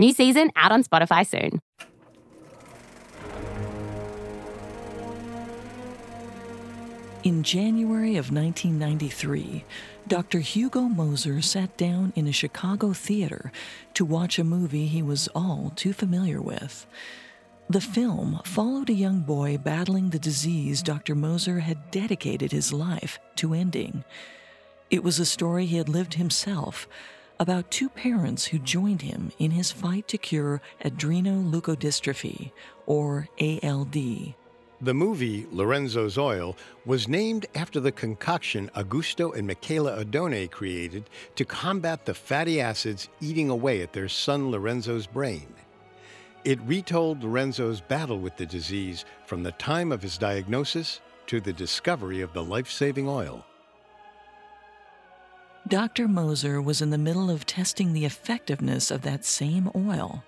New season out on Spotify soon. In January of 1993, Dr. Hugo Moser sat down in a Chicago theater to watch a movie he was all too familiar with. The film followed a young boy battling the disease Dr. Moser had dedicated his life to ending. It was a story he had lived himself about two parents who joined him in his fight to cure adrenoleukodystrophy, or ALD. The movie Lorenzo's Oil was named after the concoction Augusto and Michaela Odone created to combat the fatty acids eating away at their son Lorenzo's brain. It retold Lorenzo's battle with the disease from the time of his diagnosis to the discovery of the life saving oil. Dr. Moser was in the middle of testing the effectiveness of that same oil.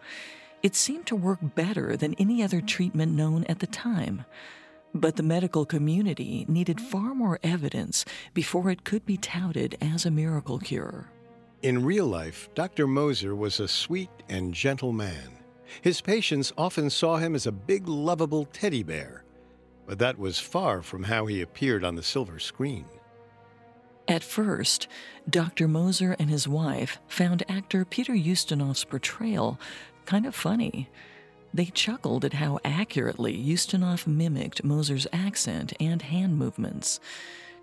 It seemed to work better than any other treatment known at the time. But the medical community needed far more evidence before it could be touted as a miracle cure. In real life, Dr. Moser was a sweet and gentle man. His patients often saw him as a big, lovable teddy bear. But that was far from how he appeared on the silver screen. At first, Dr. Moser and his wife found actor Peter Ustinov's portrayal kind of funny. They chuckled at how accurately Ustinov mimicked Moser's accent and hand movements.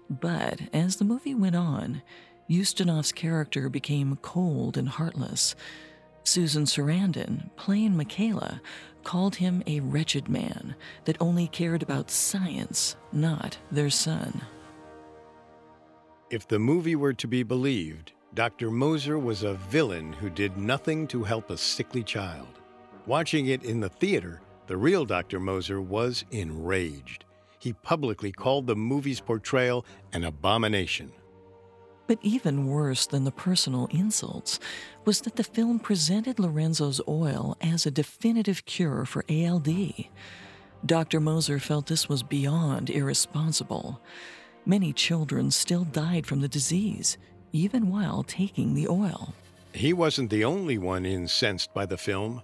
But as the movie went on, Ustinov's character became cold and heartless. Susan Sarandon, playing Michaela, called him a wretched man that only cared about science, not their son. If the movie were to be believed, Dr. Moser was a villain who did nothing to help a sickly child. Watching it in the theater, the real Dr. Moser was enraged. He publicly called the movie's portrayal an abomination. But even worse than the personal insults was that the film presented Lorenzo's oil as a definitive cure for ALD. Dr. Moser felt this was beyond irresponsible. Many children still died from the disease, even while taking the oil. He wasn't the only one incensed by the film.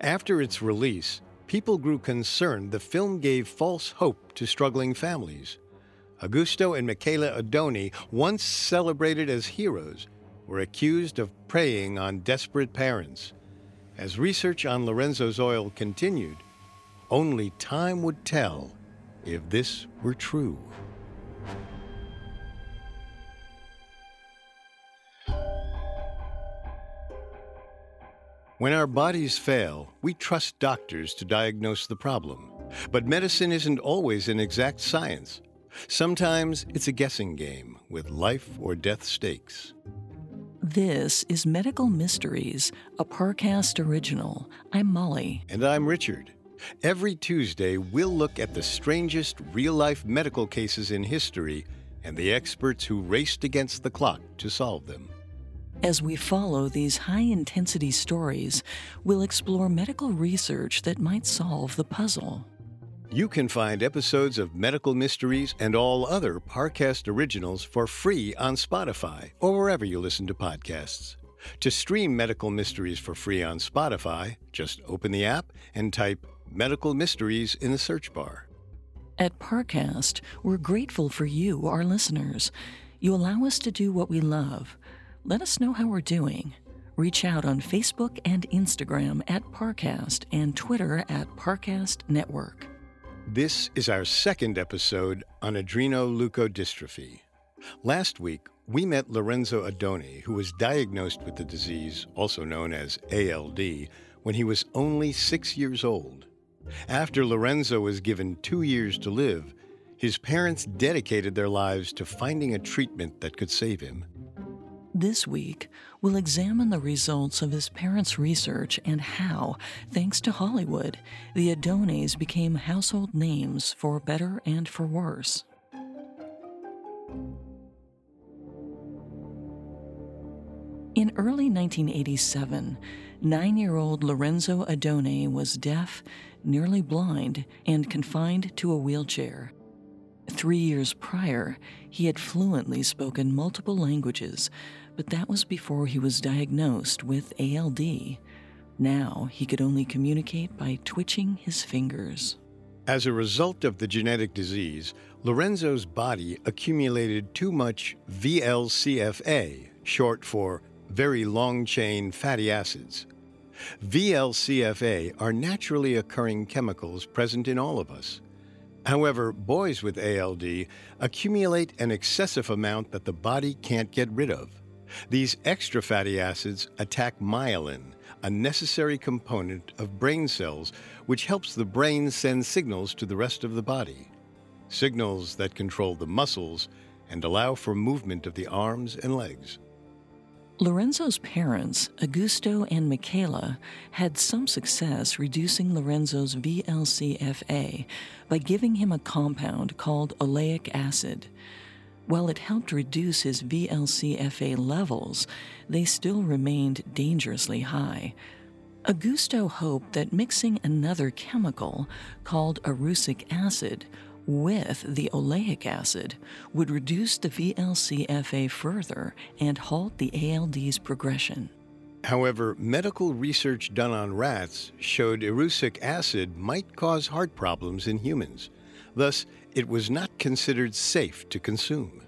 After its release, people grew concerned the film gave false hope to struggling families. Augusto and Michaela Odone, once celebrated as heroes, were accused of preying on desperate parents. As research on Lorenzo's oil continued, only time would tell if this were true. When our bodies fail, we trust doctors to diagnose the problem. But medicine isn't always an exact science. Sometimes it's a guessing game with life or death stakes. This is Medical Mysteries, a Parcast original. I'm Molly. And I'm Richard. Every Tuesday, we'll look at the strangest real life medical cases in history and the experts who raced against the clock to solve them. As we follow these high intensity stories, we'll explore medical research that might solve the puzzle. You can find episodes of Medical Mysteries and all other Parcast originals for free on Spotify or wherever you listen to podcasts. To stream Medical Mysteries for free on Spotify, just open the app and type Medical Mysteries in the search bar. At Parcast, we're grateful for you, our listeners. You allow us to do what we love let us know how we're doing. Reach out on Facebook and Instagram at Parcast and Twitter at Parcast Network. This is our second episode on adrenoleukodystrophy. Last week, we met Lorenzo Odone, who was diagnosed with the disease, also known as ALD, when he was only six years old. After Lorenzo was given two years to live, his parents dedicated their lives to finding a treatment that could save him. This week, we'll examine the results of his parents' research and how, thanks to Hollywood, the Odones became household names for better and for worse. In early 1987, nine year old Lorenzo Odone was deaf, nearly blind, and confined to a wheelchair. Three years prior, he had fluently spoken multiple languages, but that was before he was diagnosed with ALD. Now he could only communicate by twitching his fingers. As a result of the genetic disease, Lorenzo's body accumulated too much VLCFA, short for very long chain fatty acids. VLCFA are naturally occurring chemicals present in all of us. However, boys with ALD accumulate an excessive amount that the body can't get rid of. These extra fatty acids attack myelin, a necessary component of brain cells which helps the brain send signals to the rest of the body. Signals that control the muscles and allow for movement of the arms and legs. Lorenzo's parents, Augusto and Michaela, had some success reducing Lorenzo's VLCFA by giving him a compound called oleic acid. While it helped reduce his VLCFA levels, they still remained dangerously high. Augusto hoped that mixing another chemical, called erucic acid, with the oleic acid would reduce the VLCFA further and halt the ALD's progression. However, medical research done on rats showed erucic acid might cause heart problems in humans. Thus, it was not considered safe to consume.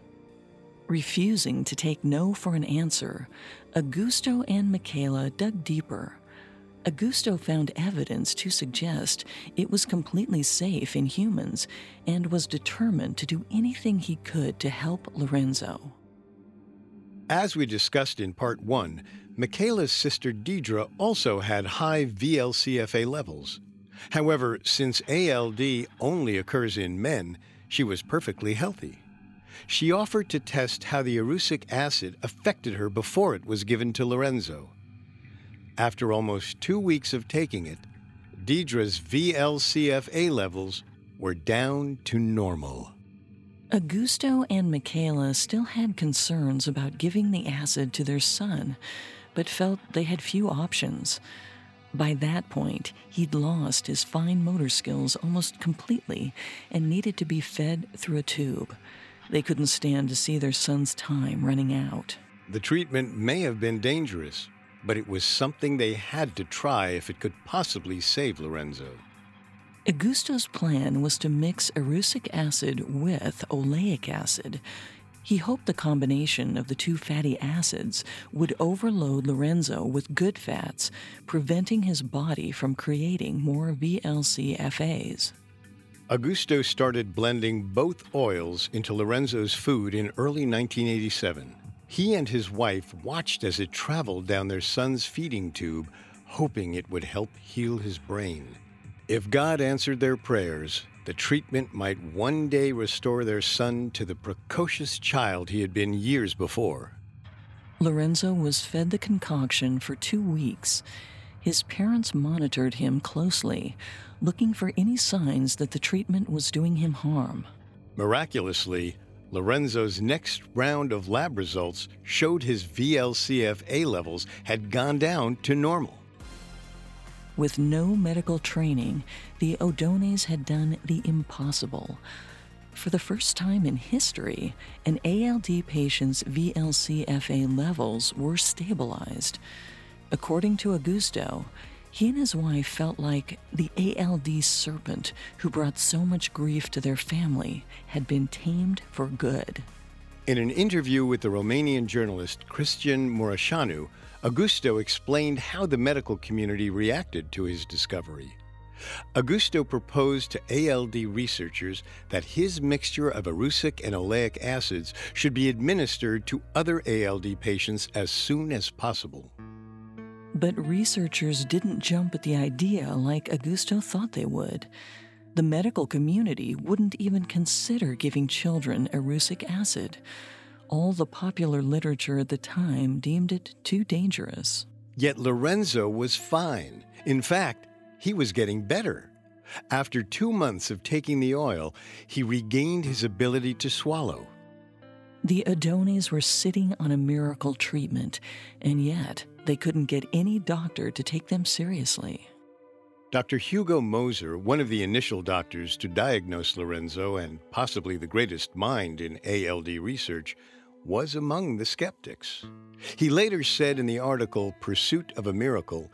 Refusing to take no for an answer, Augusto and Michaela dug deeper. Augusto found evidence to suggest it was completely safe in humans and was determined to do anything he could to help Lorenzo. As we discussed in part one, Michaela's sister Deidre also had high VLCFA levels. However, since ALD only occurs in men, she was perfectly healthy. She offered to test how the erucic acid affected her before it was given to Lorenzo. After almost two weeks of taking it, Deidre's VLCFA levels were down to normal. Augusto and Michaela still had concerns about giving the acid to their son, but felt they had few options. By that point, he'd lost his fine motor skills almost completely and needed to be fed through a tube. They couldn't stand to see their son's time running out. The treatment may have been dangerous, but it was something they had to try if it could possibly save Lorenzo. Augusto's plan was to mix erucic acid with oleic acid. He hoped the combination of the two fatty acids would overload Lorenzo with good fats, preventing his body from creating more VLCFAs. Augusto started blending both oils into Lorenzo's food in early 1987. He and his wife watched as it traveled down their son's feeding tube, hoping it would help heal his brain. If God answered their prayers, the treatment might one day restore their son to the precocious child he had been years before. Lorenzo was fed the concoction for two weeks. His parents monitored him closely, looking for any signs that the treatment was doing him harm. Miraculously, Lorenzo's next round of lab results showed his VLCFA levels had gone down to normal. With no medical training, the Odones had done the impossible. For the first time in history, an ALD patient's VLCFA levels were stabilized. According to Augusto, he and his wife felt like the ALD serpent who brought so much grief to their family had been tamed for good. In an interview with the Romanian journalist Cristian Mureșanu, Augusto explained how the medical community reacted to his discovery. Augusto proposed to ALD researchers that his mixture of erucic and oleic acids should be administered to other ALD patients as soon as possible. But researchers didn't jump at the idea like Augusto thought they would. The medical community wouldn't even consider giving children erucic acid. All the popular literature at the time deemed it too dangerous. Yet Lorenzo was fine. In fact, he was getting better. After two months of taking the oil, he regained his ability to swallow. The Odones were sitting on a miracle treatment, and yet they couldn't get any doctor to take them seriously. Dr. Hugo Moser, one of the initial doctors to diagnose Lorenzo and possibly the greatest mind in ALD research, was among the skeptics. He later said in the article Pursuit of a Miracle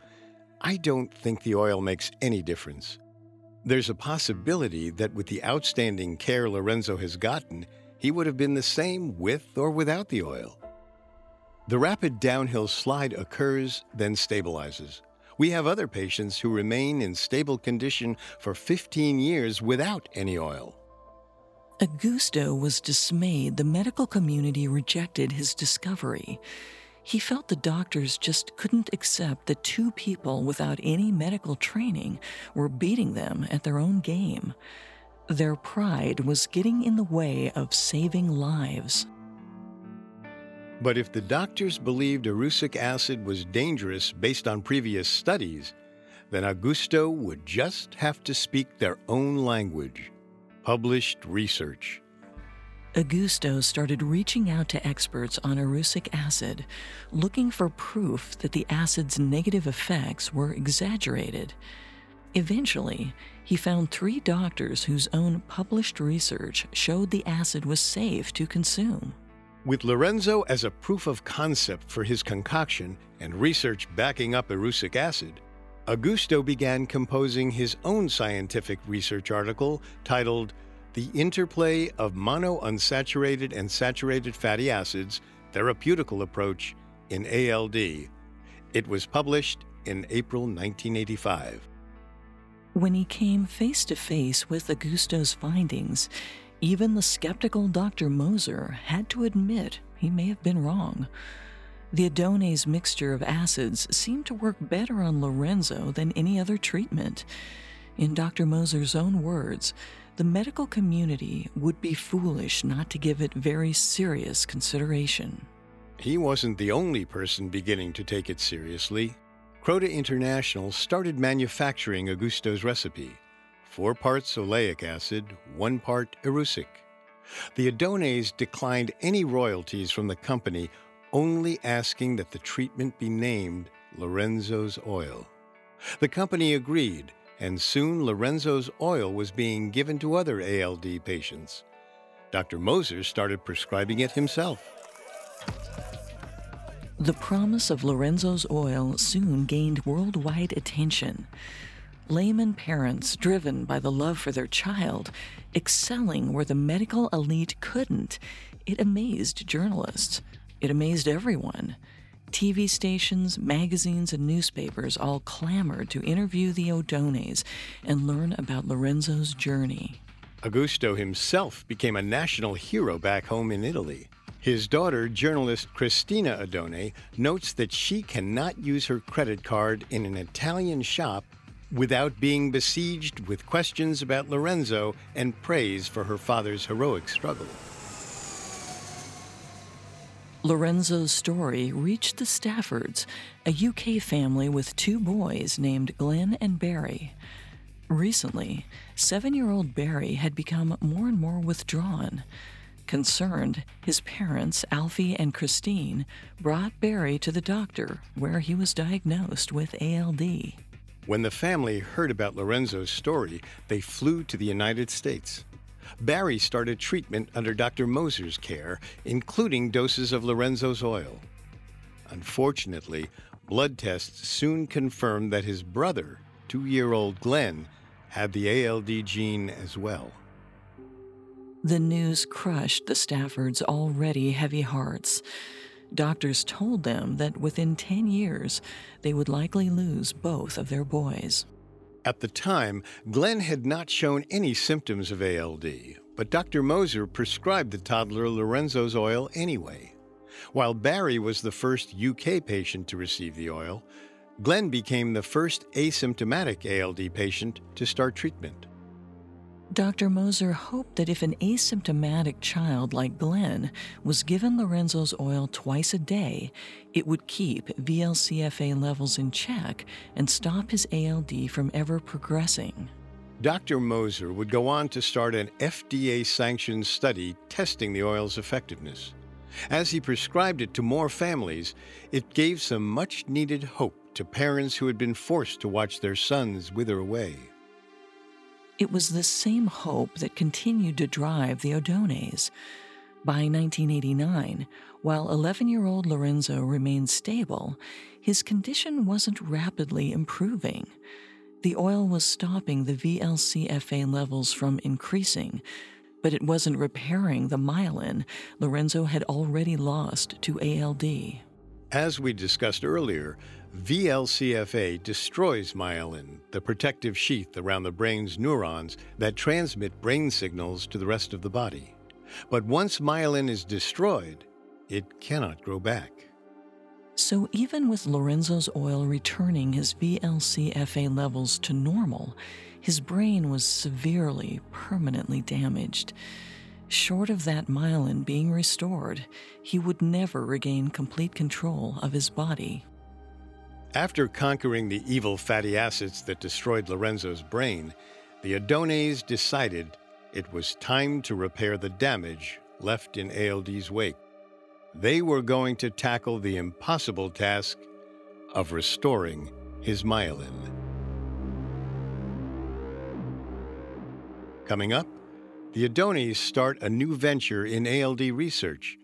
I don't think the oil makes any difference. There's a possibility that with the outstanding care Lorenzo has gotten, he would have been the same with or without the oil. The rapid downhill slide occurs, then stabilizes. We have other patients who remain in stable condition for 15 years without any oil. Augusto was dismayed the medical community rejected his discovery. He felt the doctors just couldn't accept that two people without any medical training were beating them at their own game. Their pride was getting in the way of saving lives. But if the doctors believed erucic acid was dangerous based on previous studies, then Augusto would just have to speak their own language published research. Augusto started reaching out to experts on erucic acid, looking for proof that the acid's negative effects were exaggerated. Eventually, he found three doctors whose own published research showed the acid was safe to consume. With Lorenzo as a proof of concept for his concoction and research backing up erucic acid, Augusto began composing his own scientific research article titled the interplay of monounsaturated and saturated fatty acids therapeutical approach in ALD. It was published in April 1985. When he came face to face with Augusto's findings, even the skeptical Dr. Moser had to admit he may have been wrong. The Odones mixture of acids seemed to work better on Lorenzo than any other treatment. In Dr. Moser's own words, the medical community would be foolish not to give it very serious consideration. He wasn't the only person beginning to take it seriously. Croda International started manufacturing Augusto's recipe four parts oleic acid, one part erucic. The Odones declined any royalties from the company, only asking that the treatment be named Lorenzo's Oil. The company agreed and soon Lorenzo's oil was being given to other ALD patients. Dr. Moser started prescribing it himself. The promise of Lorenzo's oil soon gained worldwide attention. Layman parents, driven by the love for their child, excelling where the medical elite couldn't, it amazed journalists. It amazed everyone. TV stations, magazines, and newspapers all clamored to interview the Odones and learn about Lorenzo's journey. Augusto himself became a national hero back home in Italy. His daughter, journalist Cristina Odone, notes that she cannot use her credit card in an Italian shop without being besieged with questions about Lorenzo and praise for her father's heroic struggle. Lorenzo's story reached the Staffords, a UK family with two boys named Glenn and Barry. Recently, seven year old Barry had become more and more withdrawn. Concerned, his parents, Alfie and Christine, brought Barry to the doctor, where he was diagnosed with ALD. When the family heard about Lorenzo's story, they flew to the United States. Barry started treatment under Dr. Moser's care, including doses of Lorenzo's oil. Unfortunately, blood tests soon confirmed that his brother, two year old Glenn, had the ALD gene as well. The news crushed the Staffords' already heavy hearts. Doctors told them that within 10 years, they would likely lose both of their boys. At the time, Glenn had not shown any symptoms of ALD, but Dr. Moser prescribed the toddler Lorenzo's oil anyway. While Barry was the first UK patient to receive the oil, Glenn became the first asymptomatic ALD patient to start treatment. Dr. Moser hoped that if an asymptomatic child like Glenn was given Lorenzo's oil twice a day, it would keep VLCFA levels in check and stop his ALD from ever progressing. Dr. Moser would go on to start an FDA sanctioned study testing the oil's effectiveness. As he prescribed it to more families, it gave some much needed hope to parents who had been forced to watch their sons wither away. It was the same hope that continued to drive the Odones. By 1989, while 11 year old Lorenzo remained stable, his condition wasn't rapidly improving. The oil was stopping the VLCFA levels from increasing, but it wasn't repairing the myelin Lorenzo had already lost to ALD. As we discussed earlier, VLCFA destroys myelin, the protective sheath around the brain's neurons that transmit brain signals to the rest of the body. But once myelin is destroyed, it cannot grow back. So, even with Lorenzo's oil returning his VLCFA levels to normal, his brain was severely, permanently damaged. Short of that myelin being restored, he would never regain complete control of his body. After conquering the evil fatty acids that destroyed Lorenzo's brain, the Odones decided it was time to repair the damage left in ALD's wake. They were going to tackle the impossible task of restoring his myelin. Coming up, the Odones start a new venture in ALD research,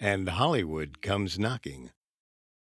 and Hollywood comes knocking.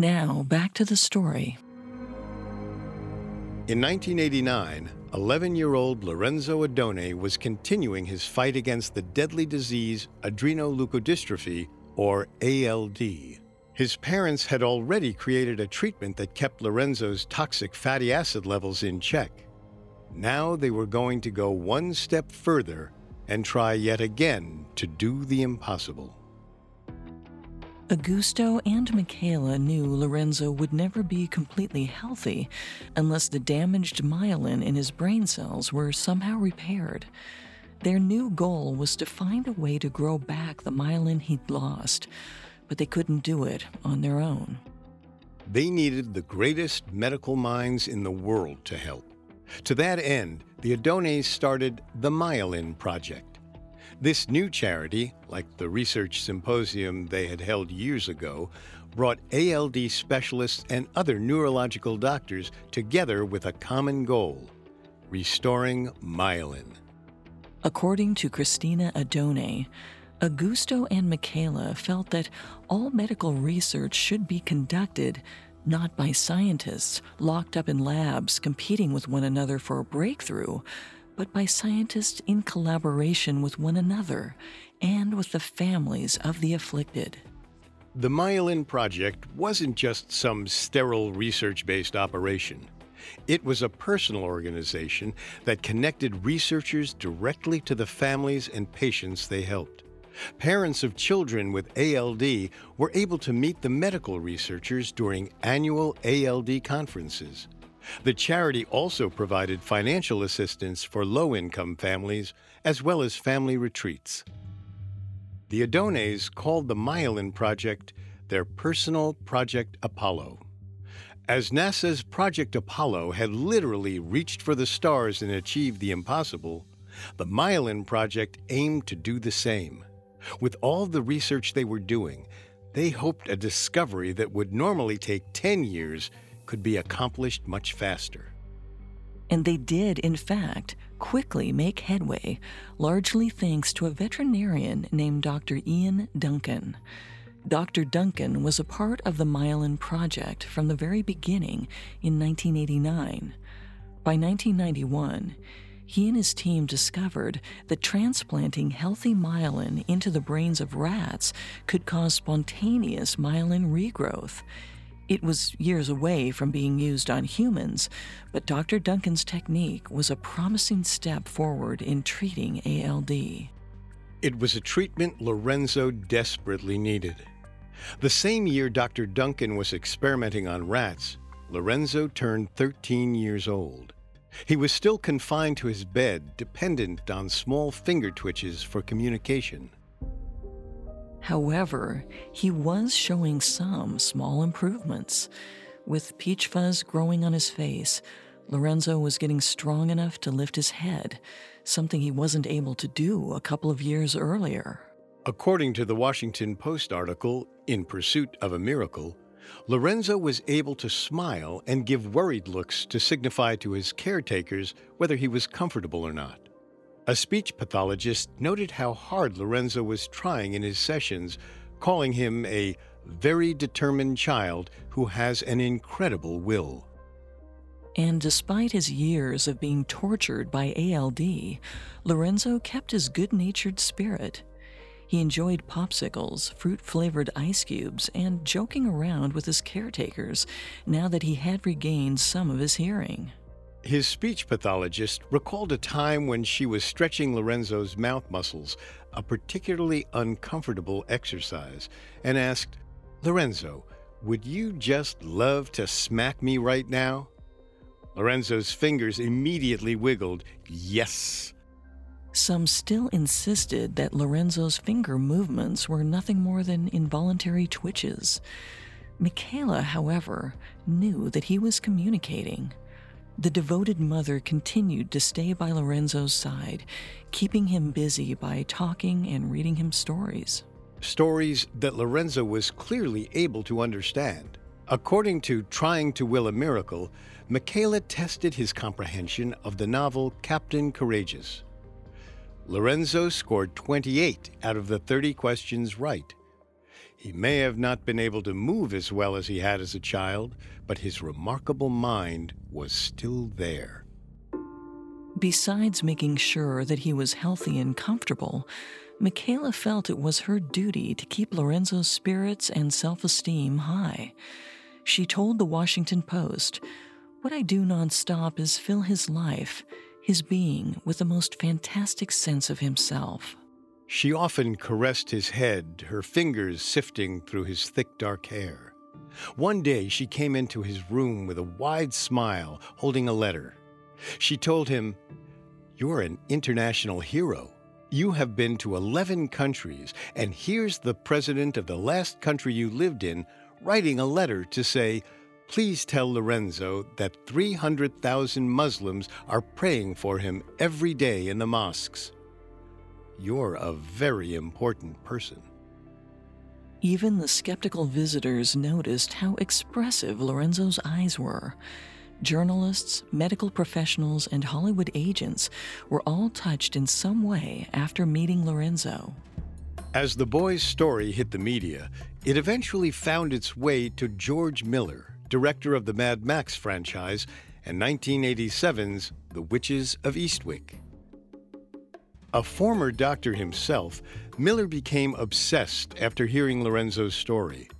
Now, back to the story. In 1989, 11 year old Lorenzo Odone was continuing his fight against the deadly disease adrenoleukodystrophy, or ALD. His parents had already created a treatment that kept Lorenzo's toxic fatty acid levels in check. Now they were going to go one step further and try yet again to do the impossible. Augusto and Michaela knew Lorenzo would never be completely healthy unless the damaged myelin in his brain cells were somehow repaired. Their new goal was to find a way to grow back the myelin he'd lost, but they couldn't do it on their own. They needed the greatest medical minds in the world to help. To that end, the Odones started the Myelin Project. This new charity, like the research symposium they had held years ago, brought ALD specialists and other neurological doctors together with a common goal restoring myelin. According to Cristina Odone, Augusto and Michaela felt that all medical research should be conducted not by scientists locked up in labs competing with one another for a breakthrough, but by scientists in collaboration with one another and with the families of the afflicted. The Myelin Project wasn't just some sterile research based operation. It was a personal organization that connected researchers directly to the families and patients they helped. Parents of children with ALD were able to meet the medical researchers during annual ALD conferences. The charity also provided financial assistance for low income families as well as family retreats. The Odones called the Myelin Project their personal Project Apollo. As NASA's Project Apollo had literally reached for the stars and achieved the impossible, the Myelin Project aimed to do the same. With all the research they were doing, they hoped a discovery that would normally take 10 years could be accomplished much faster. And they did, in fact, quickly make headway, largely thanks to a veterinarian named Dr. Ian Duncan. Dr. Duncan was a part of the Myelin Project from the very beginning in 1989. By 1991, he and his team discovered that transplanting healthy myelin into the brains of rats could cause spontaneous myelin regrowth. It was years away from being used on humans, but Dr. Duncan's technique was a promising step forward in treating ALD. It was a treatment Lorenzo desperately needed. The same year Dr. Duncan was experimenting on rats, Lorenzo turned 13 years old. He was still confined to his bed, dependent on small finger twitches for communication. However, he was showing some small improvements. With peach fuzz growing on his face, Lorenzo was getting strong enough to lift his head, something he wasn't able to do a couple of years earlier. According to the Washington Post article, In Pursuit of a Miracle, Lorenzo was able to smile and give worried looks to signify to his caretakers whether he was comfortable or not. A speech pathologist noted how hard Lorenzo was trying in his sessions, calling him a very determined child who has an incredible will. And despite his years of being tortured by ALD, Lorenzo kept his good natured spirit. He enjoyed popsicles, fruit flavored ice cubes, and joking around with his caretakers now that he had regained some of his hearing. His speech pathologist recalled a time when she was stretching Lorenzo's mouth muscles, a particularly uncomfortable exercise, and asked, Lorenzo, would you just love to smack me right now? Lorenzo's fingers immediately wiggled, yes. Some still insisted that Lorenzo's finger movements were nothing more than involuntary twitches. Michaela, however, knew that he was communicating. The devoted mother continued to stay by Lorenzo's side, keeping him busy by talking and reading him stories. Stories that Lorenzo was clearly able to understand. According to Trying to Will a Miracle, Michaela tested his comprehension of the novel Captain Courageous. Lorenzo scored 28 out of the 30 questions right. He may have not been able to move as well as he had as a child, but his remarkable mind was still there. Besides making sure that he was healthy and comfortable, Michaela felt it was her duty to keep Lorenzo's spirits and self esteem high. She told the Washington Post, What I do nonstop is fill his life, his being, with the most fantastic sense of himself. She often caressed his head, her fingers sifting through his thick dark hair. One day she came into his room with a wide smile, holding a letter. She told him, You're an international hero. You have been to 11 countries, and here's the president of the last country you lived in writing a letter to say, Please tell Lorenzo that 300,000 Muslims are praying for him every day in the mosques. You're a very important person. Even the skeptical visitors noticed how expressive Lorenzo's eyes were. Journalists, medical professionals, and Hollywood agents were all touched in some way after meeting Lorenzo. As the boy's story hit the media, it eventually found its way to George Miller, director of the Mad Max franchise and 1987's The Witches of Eastwick. A former doctor himself, Miller became obsessed after hearing Lorenzo's story.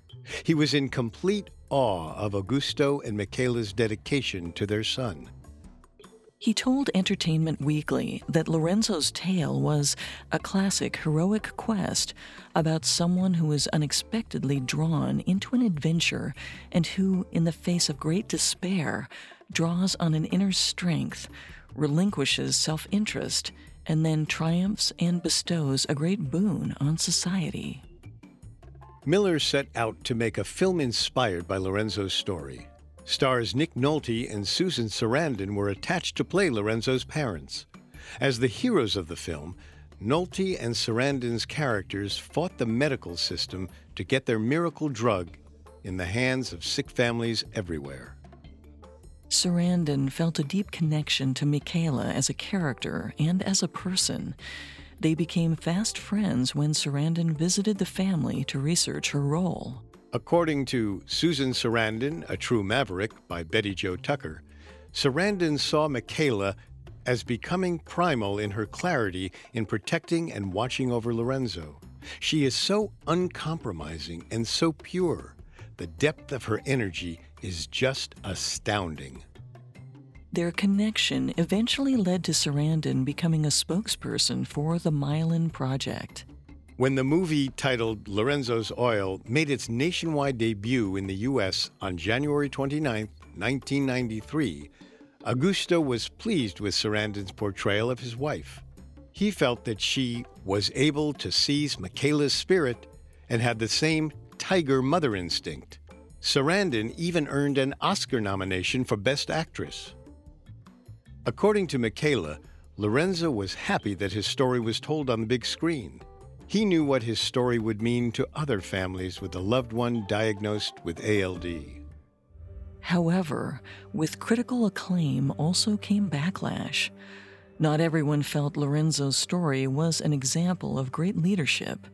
He was in complete awe of Augusto and Michaela's dedication to their son. He told Entertainment Weekly that Lorenzo's tale was a classic heroic quest about someone who is unexpectedly drawn into an adventure and who, in the face of great despair, draws on an inner strength, relinquishes self interest, and then triumphs and bestows a great boon on society. Miller set out to make a film inspired by Lorenzo's story. Stars Nick Nolte and Susan Sarandon were attached to play Lorenzo's parents. As the heroes of the film, Nolte and Sarandon's characters fought the medical system to get their miracle drug in the hands of sick families everywhere. Sarandon felt a deep connection to Michaela as a character and as a person. They became fast friends when Sarandon visited the family to research her role. According to Susan Sarandon, A True Maverick by Betty Jo Tucker, Sarandon saw Michaela as becoming primal in her clarity in protecting and watching over Lorenzo. She is so uncompromising and so pure. The depth of her energy is just astounding. Their connection eventually led to Sarandon becoming a spokesperson for the Myelin Project. When the movie titled Lorenzo's Oil made its nationwide debut in the U.S. on January 29, 1993, Augusto was pleased with Sarandon's portrayal of his wife. He felt that she was able to seize Michaela's spirit and had the same tiger mother instinct. Sarandon even earned an Oscar nomination for Best Actress. According to Michaela, Lorenzo was happy that his story was told on the big screen. He knew what his story would mean to other families with a loved one diagnosed with ALD. However, with critical acclaim also came backlash. Not everyone felt Lorenzo's story was an example of great leadership.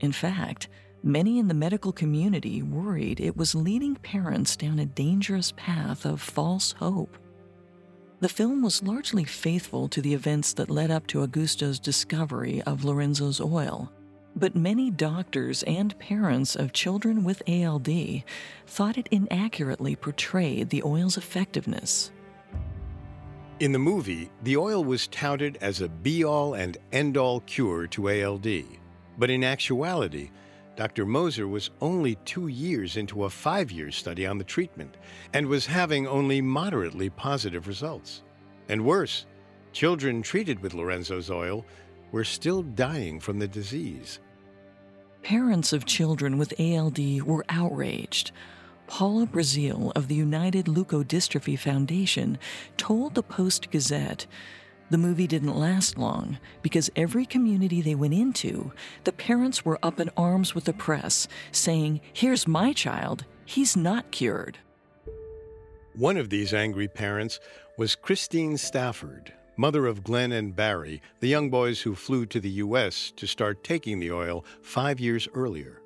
In fact, many in the medical community worried it was leading parents down a dangerous path of false hope. The film was largely faithful to the events that led up to Augusto's discovery of Lorenzo's oil. But many doctors and parents of children with ALD thought it inaccurately portrayed the oil's effectiveness. In the movie, the oil was touted as a be all and end all cure to ALD. But in actuality, Dr. Moser was only two years into a five year study on the treatment and was having only moderately positive results. And worse, children treated with Lorenzo's oil were still dying from the disease. Parents of children with ALD were outraged. Paula Brazeal of the United Leukodystrophy Foundation told the Post Gazette the movie didn't last long because every community they went into, the parents were up in arms with the press, saying, Here's my child, he's not cured. One of these angry parents was Christine Stafford, mother of Glenn and Barry, the young boys who flew to the U.S. to start taking the oil five years earlier.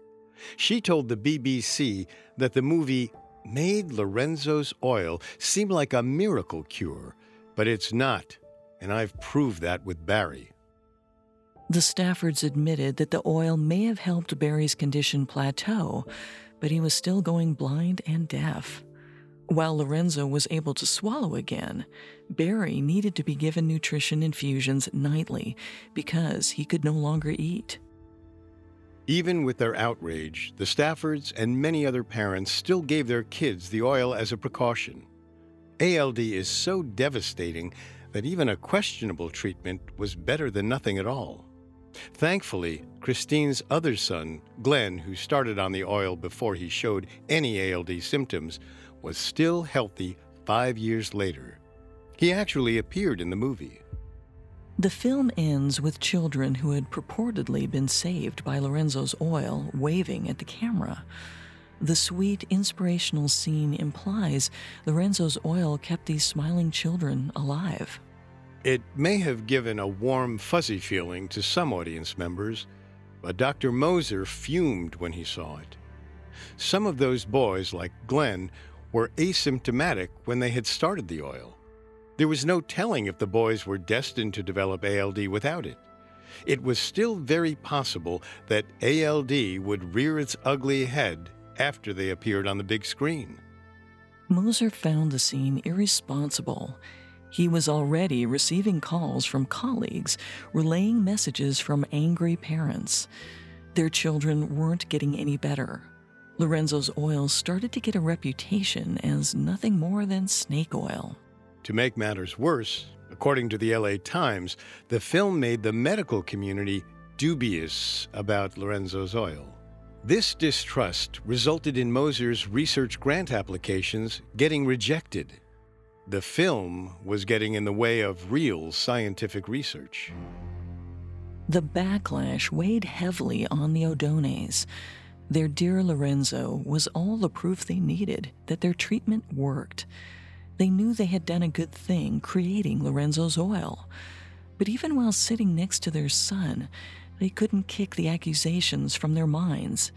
She told the BBC that the movie made Lorenzo's oil seem like a miracle cure, but it's not, and I've proved that with Barry. The Staffords admitted that the oil may have helped Barry's condition plateau, but he was still going blind and deaf. While Lorenzo was able to swallow again, Barry needed to be given nutrition infusions nightly because he could no longer eat. Even with their outrage, the Staffords and many other parents still gave their kids the oil as a precaution. ALD is so devastating that even a questionable treatment was better than nothing at all. Thankfully, Christine's other son, Glenn, who started on the oil before he showed any ALD symptoms, was still healthy five years later. He actually appeared in the movie. The film ends with children who had purportedly been saved by Lorenzo's oil waving at the camera. The sweet, inspirational scene implies Lorenzo's oil kept these smiling children alive. It may have given a warm, fuzzy feeling to some audience members, but Dr. Moser fumed when he saw it. Some of those boys, like Glenn, were asymptomatic when they had started the oil. There was no telling if the boys were destined to develop ALD without it. It was still very possible that ALD would rear its ugly head after they appeared on the big screen. Moser found the scene irresponsible. He was already receiving calls from colleagues relaying messages from angry parents. Their children weren't getting any better. Lorenzo's oil started to get a reputation as nothing more than snake oil. To make matters worse, according to the LA Times, the film made the medical community dubious about Lorenzo's oil. This distrust resulted in Moser's research grant applications getting rejected. The film was getting in the way of real scientific research. The backlash weighed heavily on the Odones. Their dear Lorenzo was all the proof they needed that their treatment worked. They knew they had done a good thing creating Lorenzo's oil. But even while sitting next to their son, they couldn't kick the accusations from their minds.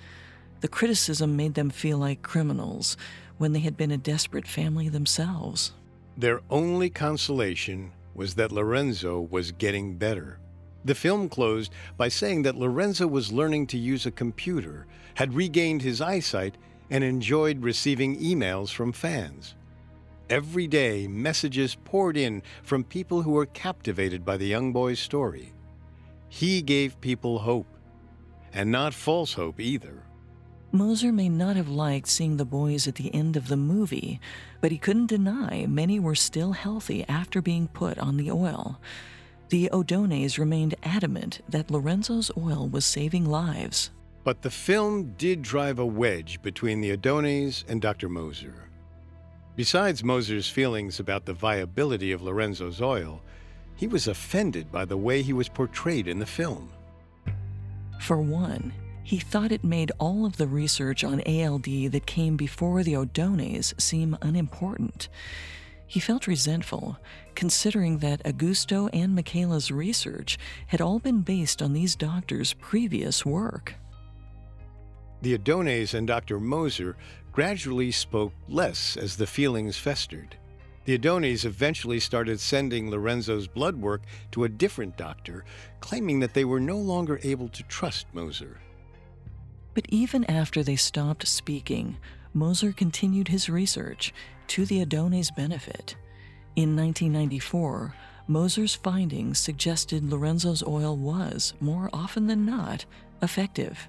The criticism made them feel like criminals when they had been a desperate family themselves. Their only consolation was that Lorenzo was getting better. The film closed by saying that Lorenzo was learning to use a computer, had regained his eyesight, and enjoyed receiving emails from fans. Every day, messages poured in from people who were captivated by the young boy's story. He gave people hope, and not false hope either. Moser may not have liked seeing the boys at the end of the movie, but he couldn't deny many were still healthy after being put on the oil. The Odones remained adamant that Lorenzo's oil was saving lives. But the film did drive a wedge between the Odones and Dr. Moser. Besides Moser's feelings about the viability of Lorenzo's oil, he was offended by the way he was portrayed in the film. For one, he thought it made all of the research on ALD that came before the Odones seem unimportant. He felt resentful, considering that Augusto and Michaela's research had all been based on these doctors' previous work. The Odones and Dr. Moser gradually spoke less as the feelings festered. The Odones eventually started sending Lorenzo's blood work to a different doctor, claiming that they were no longer able to trust Moser. But even after they stopped speaking, Moser continued his research to the Odones' benefit. In 1994, Moser's findings suggested Lorenzo's oil was, more often than not, effective.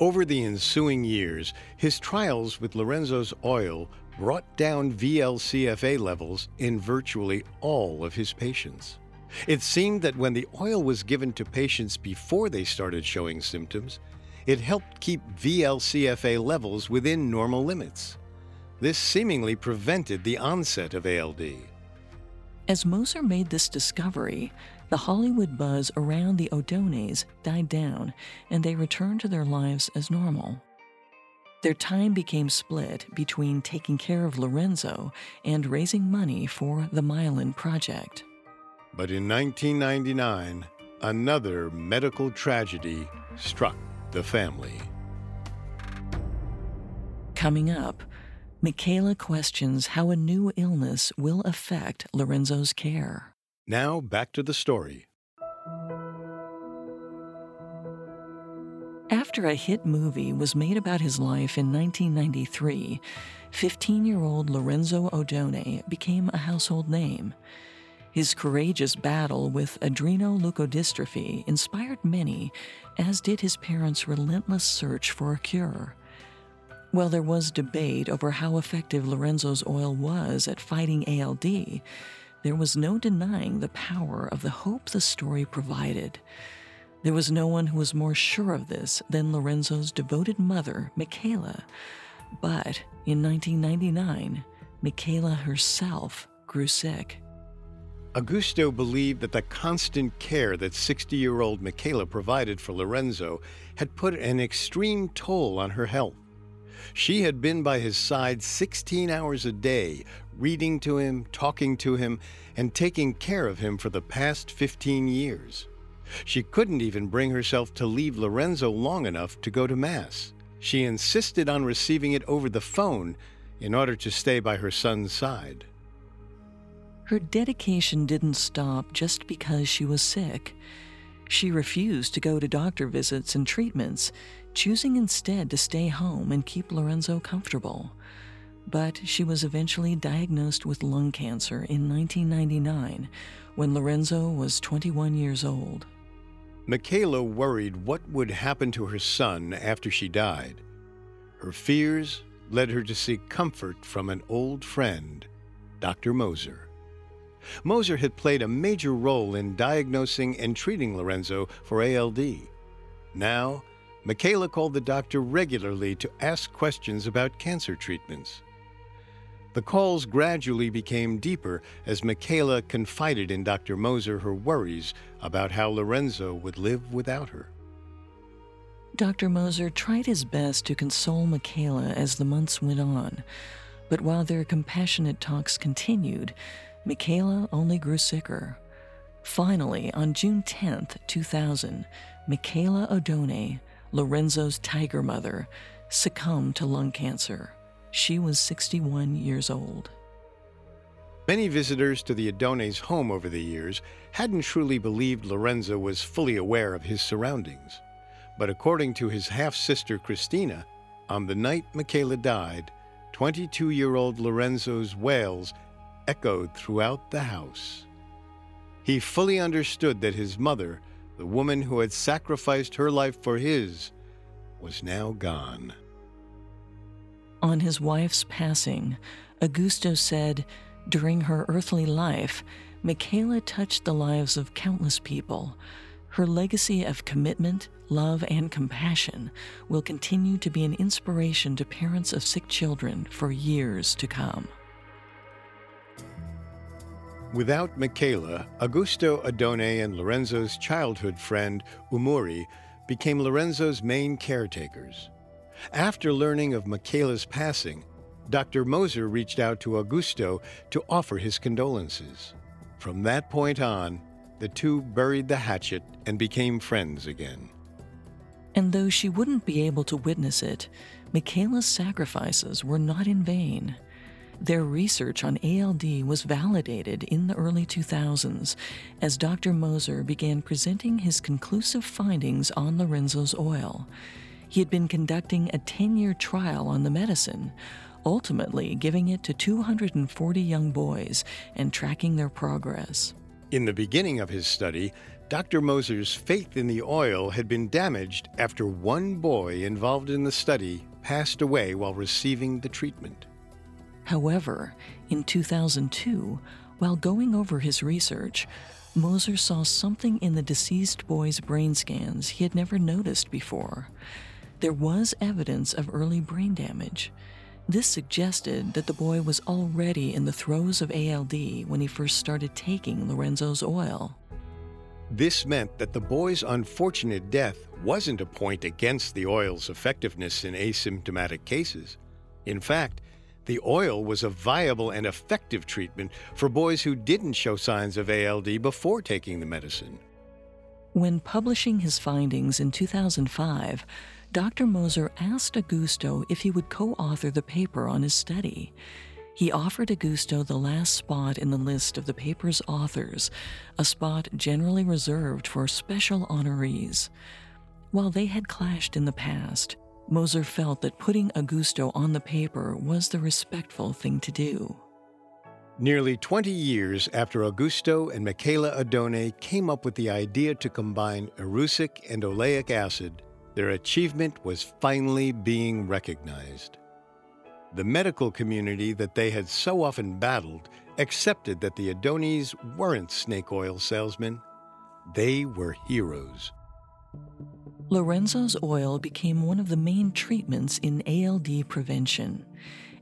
Over the ensuing years, his trials with Lorenzo's oil brought down VLCFA levels in virtually all of his patients. It seemed that when the oil was given to patients before they started showing symptoms, it helped keep VLCFA levels within normal limits. This seemingly prevented the onset of ALD. As Moser made this discovery, the Hollywood buzz around the Odones died down and they returned to their lives as normal. Their time became split between taking care of Lorenzo and raising money for the Myelin Project. But in 1999, another medical tragedy struck the family. Coming up, Michaela questions how a new illness will affect Lorenzo's care. Now back to the story. After a hit movie was made about his life in 1993, 15 year old Lorenzo Odone became a household name. His courageous battle with adrenoleukodystrophy inspired many, as did his parents' relentless search for a cure. While there was debate over how effective Lorenzo's oil was at fighting ALD, there was no denying the power of the hope the story provided. There was no one who was more sure of this than Lorenzo's devoted mother, Michaela. But in 1999, Michaela herself grew sick. Augusto believed that the constant care that 60 year old Michaela provided for Lorenzo had put an extreme toll on her health. She had been by his side 16 hours a day, reading to him, talking to him, and taking care of him for the past 15 years. She couldn't even bring herself to leave Lorenzo long enough to go to Mass. She insisted on receiving it over the phone in order to stay by her son's side. Her dedication didn't stop just because she was sick. She refused to go to doctor visits and treatments, choosing instead to stay home and keep Lorenzo comfortable. But she was eventually diagnosed with lung cancer in 1999 when Lorenzo was 21 years old. Michaela worried what would happen to her son after she died. Her fears led her to seek comfort from an old friend, Dr. Moser. Moser had played a major role in diagnosing and treating Lorenzo for ALD. Now, Michaela called the doctor regularly to ask questions about cancer treatments. The calls gradually became deeper as Michaela confided in Dr. Moser her worries about how Lorenzo would live without her. Dr. Moser tried his best to console Michaela as the months went on, but while their compassionate talks continued, Michaela only grew sicker. Finally, on June 10, 2000, Michaela Odone, Lorenzo's tiger mother, succumbed to lung cancer. She was 61 years old. Many visitors to the Odone's home over the years hadn't truly believed Lorenzo was fully aware of his surroundings. But according to his half sister Cristina, on the night Michaela died, 22 year old Lorenzo's wails echoed throughout the house. He fully understood that his mother, the woman who had sacrificed her life for his, was now gone. On his wife's passing, Augusto said, During her earthly life, Michaela touched the lives of countless people. Her legacy of commitment, love, and compassion will continue to be an inspiration to parents of sick children for years to come. Without Michaela, Augusto Odone and Lorenzo's childhood friend, Oumouri, became Lorenzo's main caretakers. After learning of Michaela's passing, Dr. Moser reached out to Augusto to offer his condolences. From that point on, the two buried the hatchet and became friends again. And though she wouldn't be able to witness it, Michaela's sacrifices were not in vain. Their research on ALD was validated in the early 2000s as Dr. Moser began presenting his conclusive findings on Lorenzo's oil. He had been conducting a 10 year trial on the medicine, ultimately giving it to 240 young boys and tracking their progress. In the beginning of his study, Dr. Moser's faith in the oil had been damaged after one boy involved in the study passed away while receiving the treatment. However, in 2002, while going over his research, Moser saw something in the deceased boy's brain scans he had never noticed before there was evidence of early brain damage. This suggested that the boy was already in the throes of ALD when he first started taking Lorenzo's oil. This meant that the boy's unfortunate death wasn't a point against the oil's effectiveness in asymptomatic cases. In fact, the oil was a viable and effective treatment for boys who didn't show signs of ALD before taking the medicine. When publishing his findings in 2005, Dr. Moser asked Augusto if he would co author the paper on his study. He offered Augusto the last spot in the list of the paper's authors, a spot generally reserved for special honorees. While they had clashed in the past, Moser felt that putting Augusto on the paper was the respectful thing to do. Nearly 20 years after Augusto and Michaela Odone came up with the idea to combine erucic and oleic acid, their achievement was finally being recognized. The medical community that they had so often battled accepted that the Odones weren't snake oil salesmen. They were heroes. Lorenzo's oil became one of the main treatments in ALD prevention.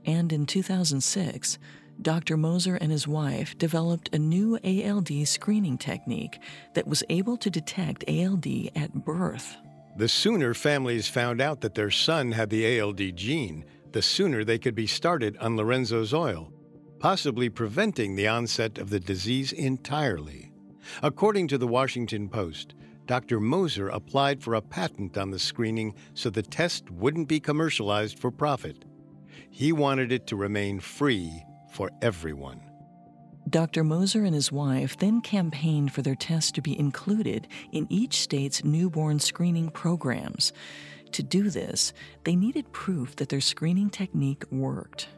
And in 2006, Dr. Moser and his wife developed a new ALD screening technique that was able to detect ALD at birth. The sooner families found out that their son had the ALD gene, the sooner they could be started on Lorenzo's oil, possibly preventing the onset of the disease entirely. According to the Washington Post, Dr. Moser applied for a patent on the screening so the test wouldn't be commercialized for profit. He wanted it to remain free for everyone. Dr. Moser and his wife then campaigned for their test to be included in each state's newborn screening programs. To do this, they needed proof that their screening technique worked.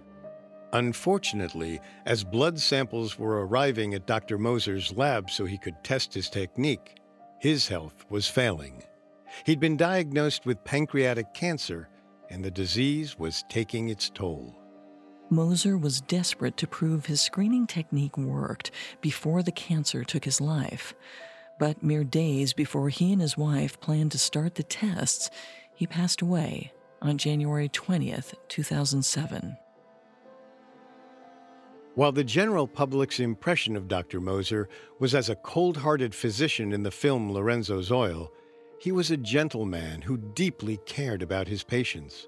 Unfortunately, as blood samples were arriving at Dr. Moser's lab so he could test his technique, his health was failing. He'd been diagnosed with pancreatic cancer, and the disease was taking its toll. Moser was desperate to prove his screening technique worked before the cancer took his life. But mere days before he and his wife planned to start the tests, he passed away on January 20th, 2007. While the general public's impression of Dr. Moser was as a cold hearted physician in the film Lorenzo's Oil, he was a gentleman who deeply cared about his patients.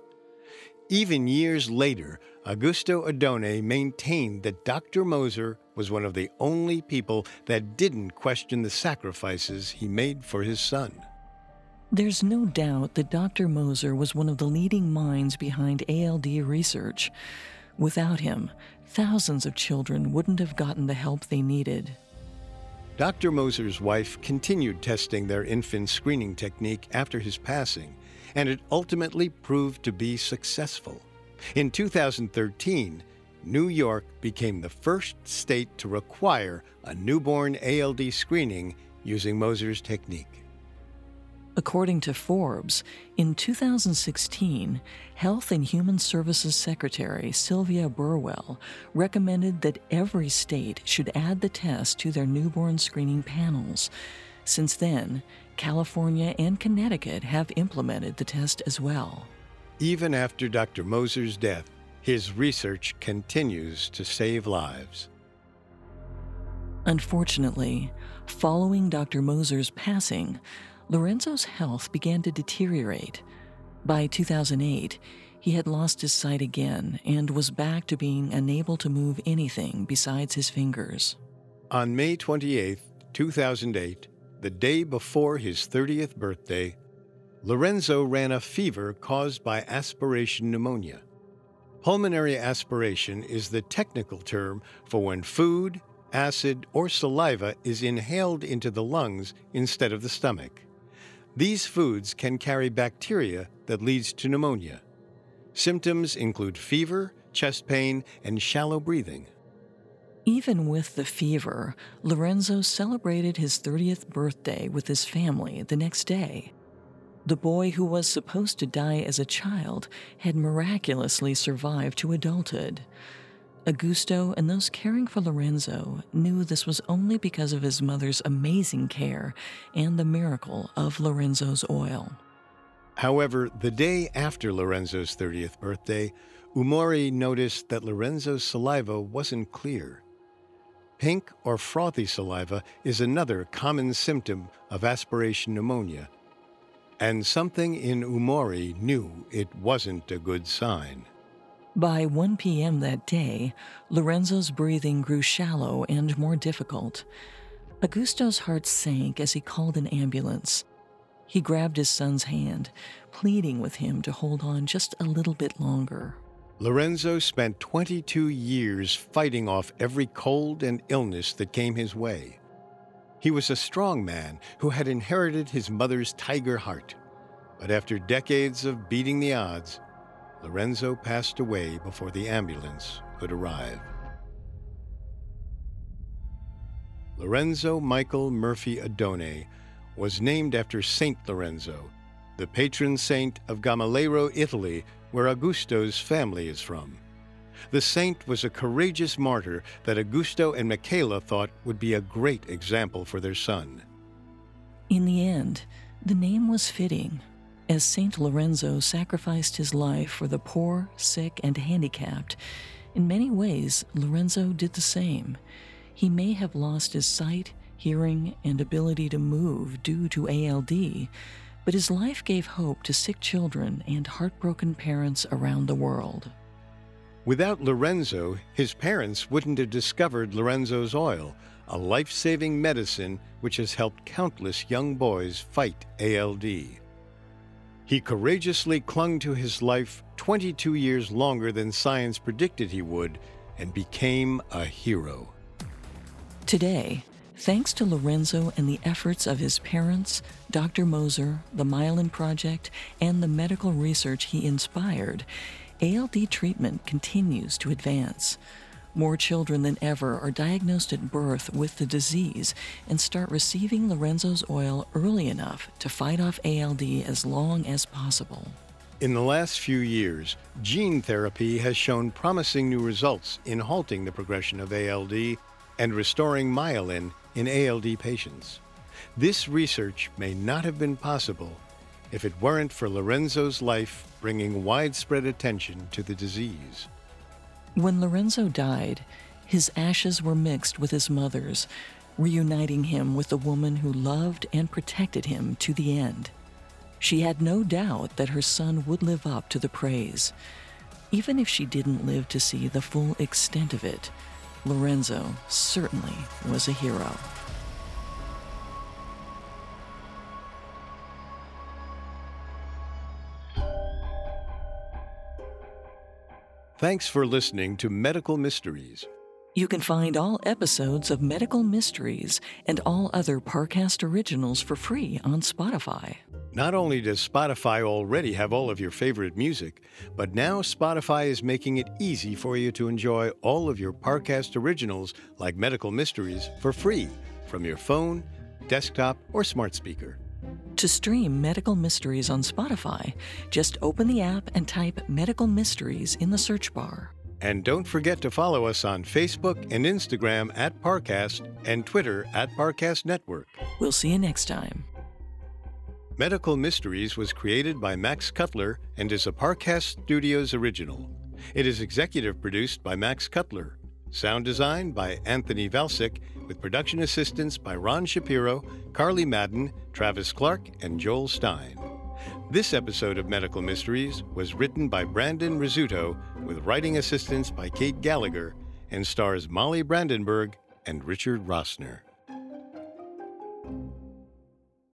Even years later, Augusto Odone maintained that Dr. Moser was one of the only people that didn't question the sacrifices he made for his son. There's no doubt that Dr. Moser was one of the leading minds behind ALD research. Without him, thousands of children wouldn't have gotten the help they needed. Dr. Moser's wife continued testing their infant screening technique after his passing, and it ultimately proved to be successful. In 2013, New York became the first state to require a newborn ALD screening using Moser's technique. According to Forbes, in 2016, Health and Human Services Secretary Sylvia Burwell recommended that every state should add the test to their newborn screening panels. Since then, California and Connecticut have implemented the test as well. Even after Dr. Moser's death, his research continues to save lives. Unfortunately, following Dr. Moser's passing, Lorenzo's health began to deteriorate. By 2008, he had lost his sight again and was back to being unable to move anything besides his fingers. On May 28, 2008, the day before his 30th birthday, Lorenzo ran a fever caused by aspiration pneumonia. Pulmonary aspiration is the technical term for when food, acid, or saliva is inhaled into the lungs instead of the stomach. These foods can carry bacteria that leads to pneumonia. Symptoms include fever, chest pain, and shallow breathing. Even with the fever, Lorenzo celebrated his 30th birthday with his family the next day. The boy who was supposed to die as a child had miraculously survived to adulthood. Augusto and those caring for Lorenzo knew this was only because of his mother's amazing care and the miracle of Lorenzo's oil. However, the day after Lorenzo's 30th birthday, Oumouri noticed that Lorenzo's saliva wasn't clear. Pink or frothy saliva is another common symptom of aspiration pneumonia, and something in Oumouri knew it wasn't a good sign. By 1 p.m. that day, Lorenzo's breathing grew shallow and more difficult. Augusto's heart sank as he called an ambulance. He grabbed his son's hand, pleading with him to hold on just a little bit longer. Lorenzo spent 22 years fighting off every cold and illness that came his way. He was a strong man who had inherited his mother's tiger heart. But after decades of beating the odds, Lorenzo passed away before the ambulance could arrive. Lorenzo Michael Murphy Odone was named after Saint Lorenzo, the patron saint of Gamalero, Italy, where Augusto's family is from. The saint was a courageous martyr that Augusto and Michaela thought would be a great example for their son. In the end, the name was fitting as St. Lorenzo sacrificed his life for the poor, sick, and handicapped, in many ways, Lorenzo did the same. He may have lost his sight, hearing, and ability to move due to ALD, but his life gave hope to sick children and heartbroken parents around the world. Without Lorenzo, his parents wouldn't have discovered Lorenzo's oil, a life saving medicine which has helped countless young boys fight ALD. He courageously clung to his life 22 years longer than science predicted he would and became a hero. Today, thanks to Lorenzo and the efforts of his parents, Dr. Moser, the Myelin Project, and the medical research he inspired, ALD treatment continues to advance. More children than ever are diagnosed at birth with the disease and start receiving Lorenzo's oil early enough to fight off ALD as long as possible. In the last few years, gene therapy has shown promising new results in halting the progression of ALD and restoring myelin in ALD patients. This research may not have been possible if it weren't for Lorenzo's life bringing widespread attention to the disease. When Lorenzo died, His ashes were mixed with his mother's, reuniting him with the woman who loved and protected him to the end. She had no doubt that her son would live up to the praise. Even if she didn't live to see the full extent of it, Lorenzo certainly was a hero. Thanks for listening to Medical Mysteries. You can find all episodes of Medical Mysteries and all other Parcast originals for free on Spotify. Not only does Spotify already have all of your favorite music, but now Spotify is making it easy for you to enjoy all of your Parcast originals like Medical Mysteries for free from your phone, desktop, or smart speaker. To stream Medical Mysteries on Spotify, just open the app and type Medical Mysteries in the search bar. And don't forget to follow us on Facebook and Instagram at Parcast and Twitter at Parcast Network. We'll see you next time. Medical Mysteries was created by Max Cutler and is a Parcast Studios original. It is executive produced by Max Cutler. Sound design by Anthony Valsic, with production assistance by Ron Shapiro, Carly Madden, Travis Clark, and Joel Stein. This episode of Medical Mysteries was written by Brandon Rizzuto with writing assistance by Kate Gallagher and stars Molly Brandenburg and Richard Rossner.